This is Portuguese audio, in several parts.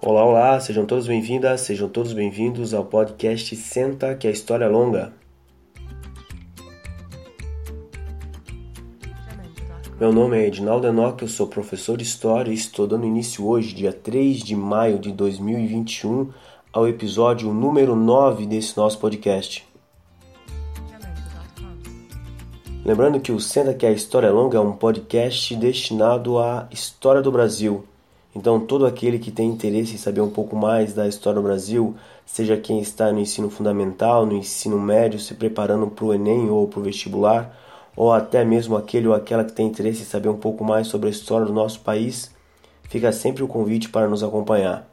Olá, olá, sejam todos bem-vindas, sejam todos bem-vindos ao podcast Senta que a História é Longa. Meu nome é Edinaldo Enoch, eu sou professor de História e estou dando início hoje, dia 3 de maio de 2021, ao episódio número 9 desse nosso podcast. Lembrando que o Senta que a História é Longa é um podcast destinado à história do Brasil. Então, todo aquele que tem interesse em saber um pouco mais da história do Brasil, seja quem está no ensino fundamental, no ensino médio, se preparando para o Enem ou para o vestibular, ou até mesmo aquele ou aquela que tem interesse em saber um pouco mais sobre a história do nosso país, fica sempre o convite para nos acompanhar.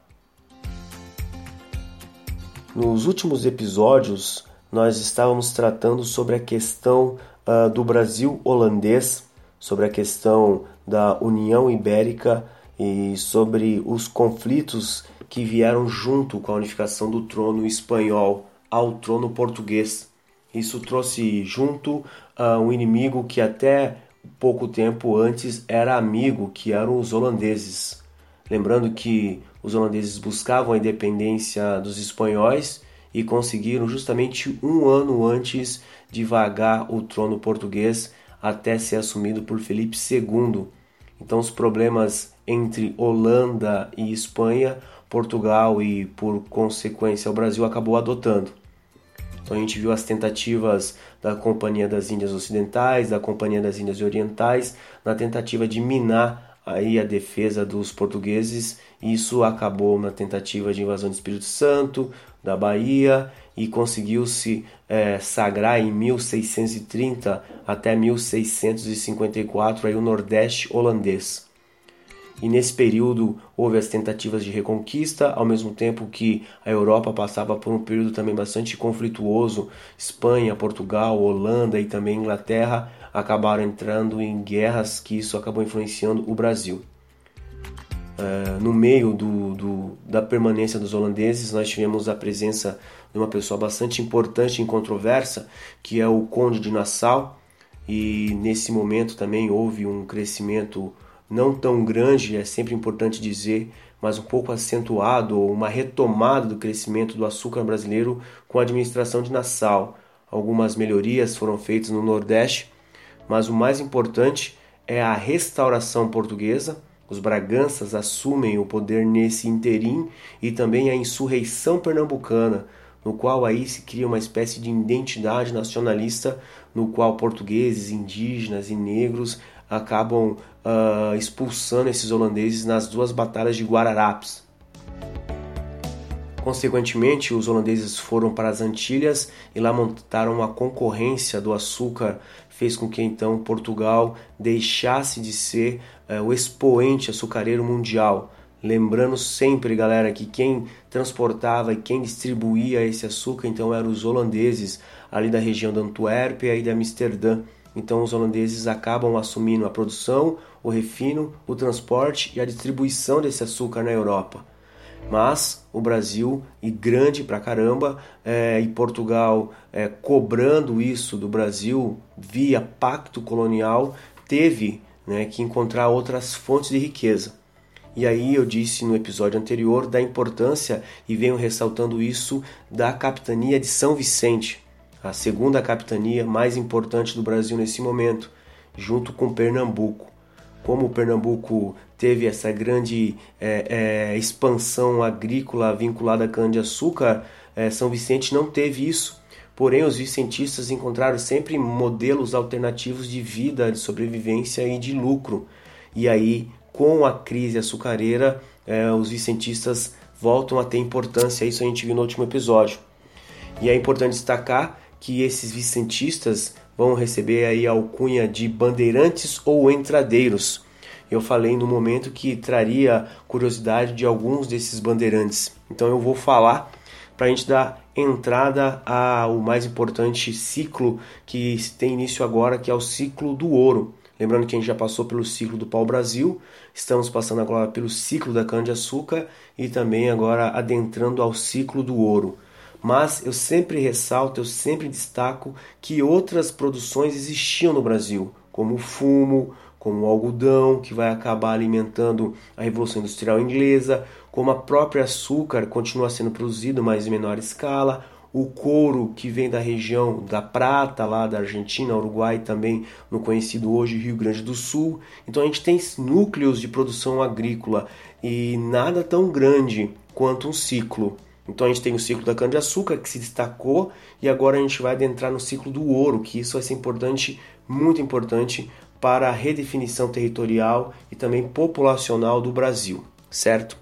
Nos últimos episódios, nós estávamos tratando sobre a questão uh, do Brasil holandês, sobre a questão da União Ibérica e sobre os conflitos que vieram junto com a unificação do trono espanhol ao trono português. Isso trouxe junto uh, um inimigo que até pouco tempo antes era amigo, que eram os holandeses. Lembrando que os holandeses buscavam a independência dos espanhóis e conseguiram justamente um ano antes de vagar o trono português até ser assumido por Felipe II. Então os problemas entre Holanda e Espanha, Portugal e por consequência o Brasil acabou adotando. Então a gente viu as tentativas da Companhia das Índias Ocidentais, da Companhia das Índias Orientais, na tentativa de minar aí a defesa dos portugueses. Isso acabou na tentativa de invasão do Espírito Santo, da Bahia e conseguiu-se é, sagrar em 1630 até 1654 aí o Nordeste holandês. E nesse período houve as tentativas de reconquista, ao mesmo tempo que a Europa passava por um período também bastante conflituoso. Espanha, Portugal, Holanda e também Inglaterra acabaram entrando em guerras que isso acabou influenciando o Brasil. Uh, no meio do, do, da permanência dos holandeses, nós tivemos a presença de uma pessoa bastante importante e controversa, que é o Conde de Nassau, e nesse momento também houve um crescimento não tão grande, é sempre importante dizer, mas um pouco acentuado, uma retomada do crescimento do açúcar brasileiro com a administração de Nassau. Algumas melhorias foram feitas no Nordeste, mas o mais importante é a restauração portuguesa os Braganças assumem o poder nesse interim e também a insurreição pernambucana, no qual aí se cria uma espécie de identidade nacionalista, no qual portugueses, indígenas e negros acabam uh, expulsando esses holandeses nas duas batalhas de Guararapes. Consequentemente, os holandeses foram para as Antilhas e lá montaram uma concorrência do açúcar, fez com que então Portugal deixasse de ser é, o expoente açucareiro mundial. Lembrando sempre, galera, que quem transportava e quem distribuía esse açúcar então eram os holandeses ali da região da Antuérpia e de Amsterdã. Então os holandeses acabam assumindo a produção, o refino, o transporte e a distribuição desse açúcar na Europa. Mas o Brasil, e grande pra caramba, é, e Portugal é, cobrando isso do Brasil via pacto colonial, teve né, que encontrar outras fontes de riqueza. E aí eu disse no episódio anterior da importância e venho ressaltando isso da capitania de São Vicente, a segunda capitania mais importante do Brasil nesse momento, junto com Pernambuco. Como Pernambuco teve essa grande é, é, expansão agrícola vinculada à cana-de-açúcar, é, São Vicente não teve isso. Porém, os vicentistas encontraram sempre modelos alternativos de vida, de sobrevivência e de lucro. E aí, com a crise açucareira, eh, os vicentistas voltam a ter importância. Isso a gente viu no último episódio. E é importante destacar que esses vicentistas vão receber aí a alcunha de bandeirantes ou entradeiros. Eu falei no momento que traria curiosidade de alguns desses bandeirantes. Então eu vou falar para a gente dar entrada ao mais importante ciclo que tem início agora, que é o ciclo do ouro. Lembrando que a gente já passou pelo ciclo do pau-brasil, estamos passando agora pelo ciclo da cana-de-açúcar e também agora adentrando ao ciclo do ouro. Mas eu sempre ressalto, eu sempre destaco que outras produções existiam no Brasil, como o fumo, como o algodão, que vai acabar alimentando a Revolução Industrial Inglesa, como a própria açúcar continua sendo produzido, mas em menor escala, o couro que vem da região da Prata, lá da Argentina, Uruguai, também no conhecido hoje Rio Grande do Sul. Então a gente tem núcleos de produção agrícola e nada tão grande quanto um ciclo. Então a gente tem o ciclo da cana-de-açúcar que se destacou e agora a gente vai adentrar no ciclo do ouro, que isso vai ser importante, muito importante para a redefinição territorial e também populacional do Brasil, certo?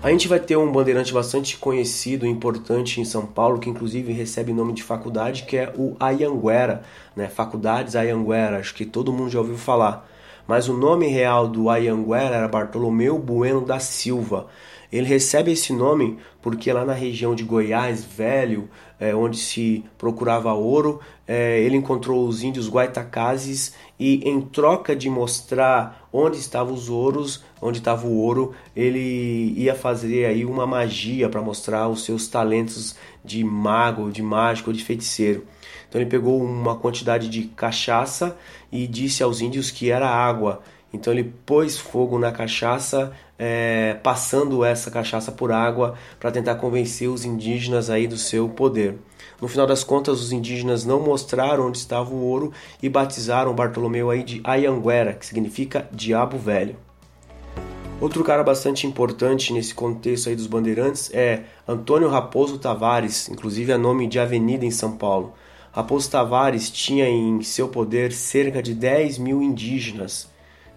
A gente vai ter um bandeirante bastante conhecido e importante em São Paulo, que inclusive recebe nome de faculdade, que é o Ayanguera, né? Faculdades Ayanguera, acho que todo mundo já ouviu falar. Mas o nome real do Ayanguera era Bartolomeu Bueno da Silva. Ele recebe esse nome porque lá na região de Goiás Velho, é, onde se procurava ouro, é, ele encontrou os índios guaitacazes e em troca de mostrar onde estavam os ouros, onde estava o ouro, ele ia fazer aí uma magia para mostrar os seus talentos de mago, de mágico, de feiticeiro. Então ele pegou uma quantidade de cachaça e disse aos índios que era água. Então ele pôs fogo na cachaça, é, passando essa cachaça por água para tentar convencer os indígenas aí do seu poder. No final das contas, os indígenas não mostraram onde estava o ouro e batizaram Bartolomeu aí de Ayanguera, que significa diabo velho. Outro cara bastante importante nesse contexto aí dos bandeirantes é Antônio Raposo Tavares, inclusive é nome de avenida em São Paulo. Raposo Tavares tinha em seu poder cerca de 10 mil indígenas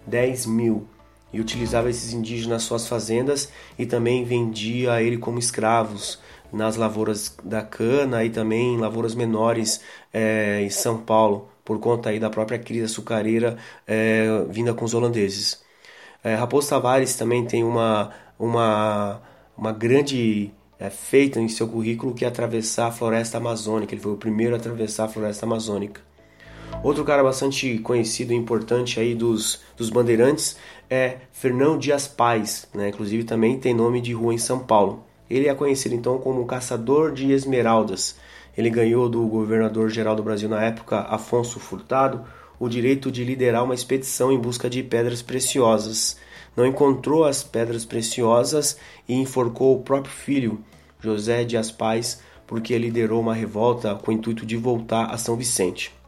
10 mil e utilizava esses indígenas nas suas fazendas e também vendia ele como escravos nas lavouras da cana e também em lavouras menores é, em São Paulo por conta aí da própria crise açucareira é, vinda com os holandeses. É, Raposo Tavares também tem uma, uma, uma grande é, feita em seu currículo que é atravessar a floresta amazônica. Ele foi o primeiro a atravessar a floresta amazônica. Outro cara bastante conhecido e importante aí dos, dos bandeirantes é Fernão Dias Paz, né? inclusive também tem nome de rua em São Paulo. Ele é conhecido então como caçador de esmeraldas. Ele ganhou do governador geral do Brasil na época, Afonso Furtado, o direito de liderar uma expedição em busca de pedras preciosas. Não encontrou as pedras preciosas e enforcou o próprio filho, José Dias Paz, porque liderou uma revolta com o intuito de voltar a São Vicente.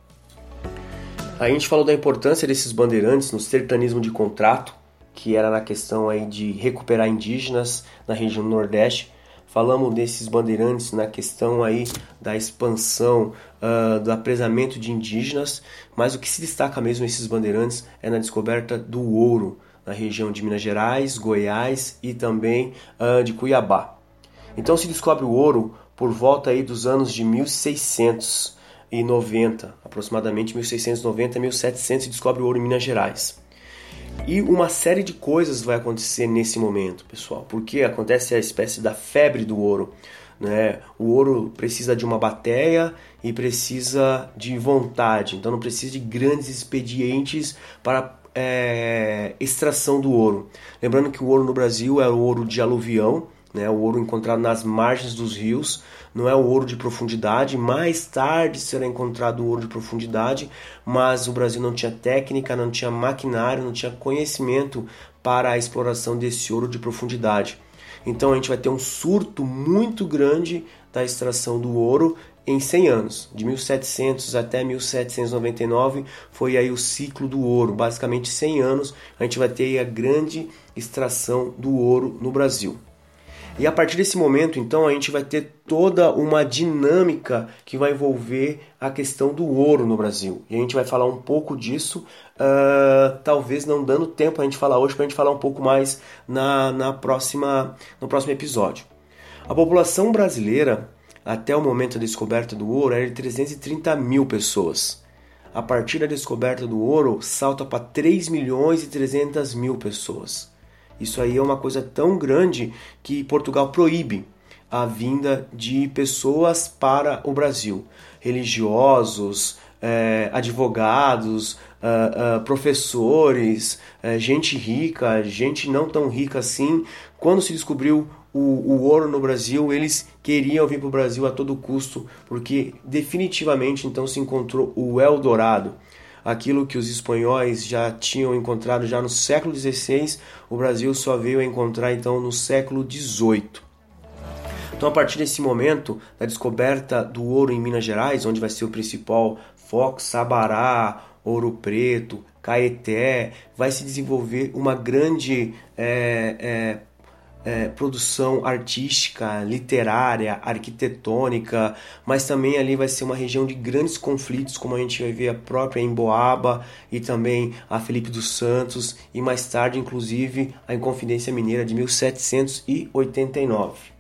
A gente falou da importância desses bandeirantes no sertanismo de contrato, que era na questão aí de recuperar indígenas na região Nordeste. Falamos desses bandeirantes na questão aí da expansão, uh, do apresamento de indígenas, mas o que se destaca mesmo esses bandeirantes é na descoberta do ouro na região de Minas Gerais, Goiás e também uh, de Cuiabá. Então se descobre o ouro por volta aí dos anos de 1600 1690, aproximadamente 1690 1700, descobre o ouro em Minas Gerais. E uma série de coisas vai acontecer nesse momento, pessoal, porque acontece a espécie da febre do ouro. Né? O ouro precisa de uma bateia e precisa de vontade, então não precisa de grandes expedientes para é, extração do ouro. Lembrando que o ouro no Brasil é o ouro de aluvião, né? o ouro encontrado nas margens dos rios, não é o ouro de profundidade. Mais tarde será encontrado o ouro de profundidade, mas o Brasil não tinha técnica, não tinha maquinário, não tinha conhecimento para a exploração desse ouro de profundidade. Então a gente vai ter um surto muito grande da extração do ouro em 100 anos, de 1700 até 1799 foi aí o ciclo do ouro, basicamente 100 anos a gente vai ter a grande extração do ouro no Brasil. E a partir desse momento, então, a gente vai ter toda uma dinâmica que vai envolver a questão do ouro no Brasil. E a gente vai falar um pouco disso, uh, talvez não dando tempo a gente falar hoje, para a gente falar um pouco mais na, na próxima, no próximo episódio. A população brasileira, até o momento da descoberta do ouro, era de 330 mil pessoas. A partir da descoberta do ouro, salta para 3 milhões e 300 mil pessoas. Isso aí é uma coisa tão grande que Portugal proíbe a vinda de pessoas para o Brasil, religiosos, eh, advogados, uh, uh, professores, gente rica, gente não tão rica assim. Quando se descobriu o, o ouro no Brasil, eles queriam vir para o Brasil a todo custo, porque definitivamente então se encontrou o Eldorado. Aquilo que os espanhóis já tinham encontrado já no século XVI, o Brasil só veio a encontrar então no século XVIII. Então, a partir desse momento da descoberta do ouro em Minas Gerais, onde vai ser o principal foco, Sabará, Ouro Preto, Caeté, vai se desenvolver uma grande é, é, é, produção artística, literária, arquitetônica, mas também ali vai ser uma região de grandes conflitos, como a gente vai ver a própria Emboaba e também a Felipe dos Santos e mais tarde, inclusive, a Inconfidência Mineira de 1789.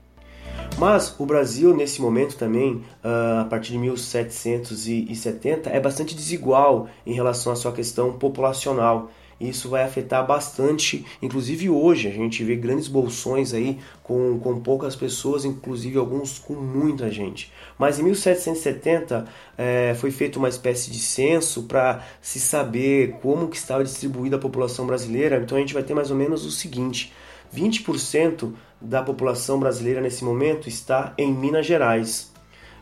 Mas o Brasil, nesse momento também, uh, a partir de 1770, é bastante desigual em relação à sua questão populacional. Isso vai afetar bastante, inclusive hoje a gente vê grandes bolsões aí com, com poucas pessoas, inclusive alguns com muita gente. Mas em 1770 é, foi feita uma espécie de censo para se saber como que estava distribuída a população brasileira. Então a gente vai ter mais ou menos o seguinte: 20% da população brasileira nesse momento está em Minas Gerais.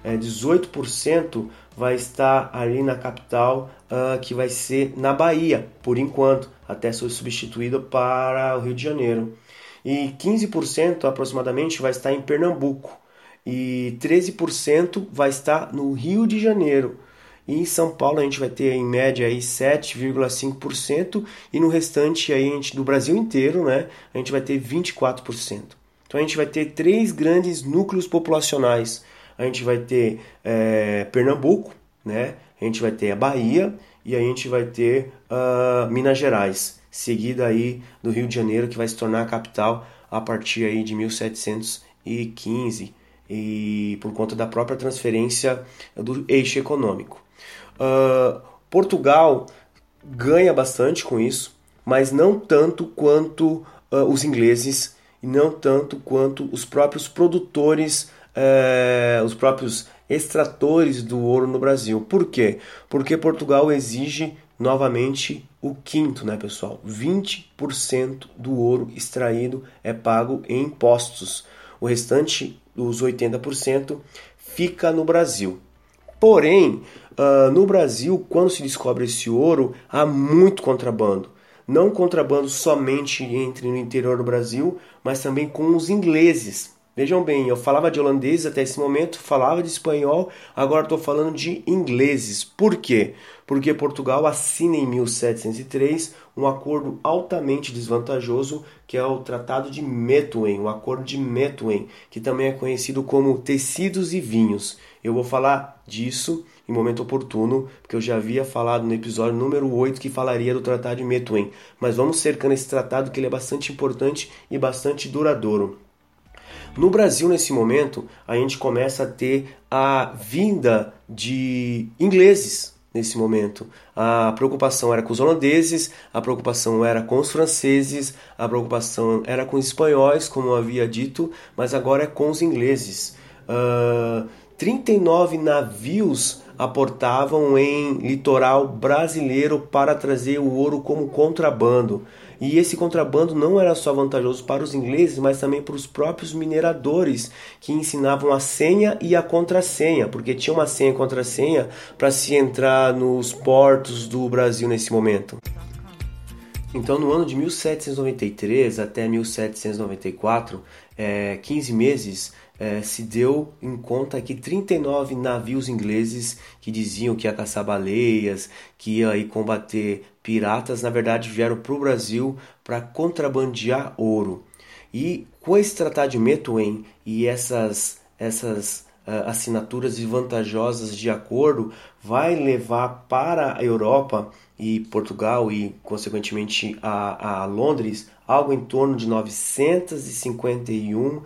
É, 18% vai estar ali na capital, uh, que vai ser na Bahia, por enquanto, até ser substituída para o Rio de Janeiro. E 15% aproximadamente vai estar em Pernambuco. E 13% vai estar no Rio de Janeiro. E em São Paulo a gente vai ter em média aí 7,5% e no restante aí a gente, do Brasil inteiro, né, a gente vai ter 24%. Então a gente vai ter três grandes núcleos populacionais. A gente vai ter é, Pernambuco, né? A gente vai ter a Bahia e a gente vai ter uh, Minas Gerais, seguida aí do Rio de Janeiro, que vai se tornar a capital a partir aí de 1715 e por conta da própria transferência do eixo econômico. Uh, Portugal ganha bastante com isso, mas não tanto quanto uh, os ingleses e não tanto quanto os próprios produtores, uh, os próprios extratores do ouro no Brasil. Por quê? Porque Portugal exige novamente o quinto, né, pessoal? 20% do ouro extraído é pago em impostos. O restante, os 80%, fica no Brasil. Porém, uh, no Brasil, quando se descobre esse ouro, há muito contrabando. Não contrabando somente entre no interior do Brasil, mas também com os ingleses. Vejam bem, eu falava de holandês até esse momento, falava de espanhol, agora estou falando de ingleses. Por quê? Porque Portugal assina em 1703 um acordo altamente desvantajoso, que é o Tratado de Methuen, o Acordo de Methuen, que também é conhecido como Tecidos e Vinhos. Eu vou falar disso em momento oportuno, porque eu já havia falado no episódio número 8 que falaria do Tratado de Methuen, mas vamos cercando esse tratado que ele é bastante importante e bastante duradouro. No Brasil, nesse momento, a gente começa a ter a vinda de ingleses nesse momento. A preocupação era com os holandeses, a preocupação era com os franceses, a preocupação era com os espanhóis, como eu havia dito, mas agora é com os ingleses. Uh, 39 navios aportavam em litoral brasileiro para trazer o ouro como contrabando. E esse contrabando não era só vantajoso para os ingleses, mas também para os próprios mineradores que ensinavam a senha e a contrassenha, porque tinha uma senha e contrassenha para se entrar nos portos do Brasil nesse momento. Então, no ano de 1793 até 1794, é, 15 meses, é, se deu em conta que 39 navios ingleses que diziam que ia caçar baleias, que ia aí combater piratas, na verdade vieram para o Brasil para contrabandear ouro. E com esse tratado de Methuen e essas, essas uh, assinaturas vantajosas de acordo, vai levar para a Europa e Portugal e consequentemente a, a Londres algo em torno de 951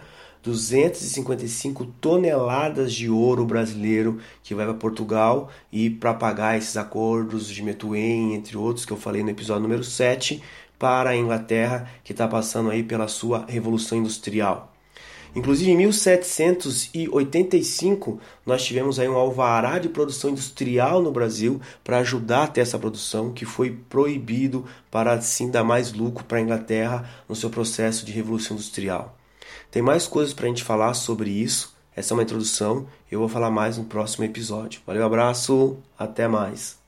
255 toneladas de ouro brasileiro que vai para Portugal e para pagar esses acordos de Methuen, entre outros que eu falei no episódio número 7, para a Inglaterra, que está passando aí pela sua revolução industrial. Inclusive em 1785 nós tivemos aí um alvará de produção industrial no Brasil para ajudar a ter essa produção que foi proibido para assim dar mais lucro para a Inglaterra no seu processo de revolução industrial. Tem mais coisas para a gente falar sobre isso. Essa é uma introdução. Eu vou falar mais no próximo episódio. Valeu, abraço, até mais.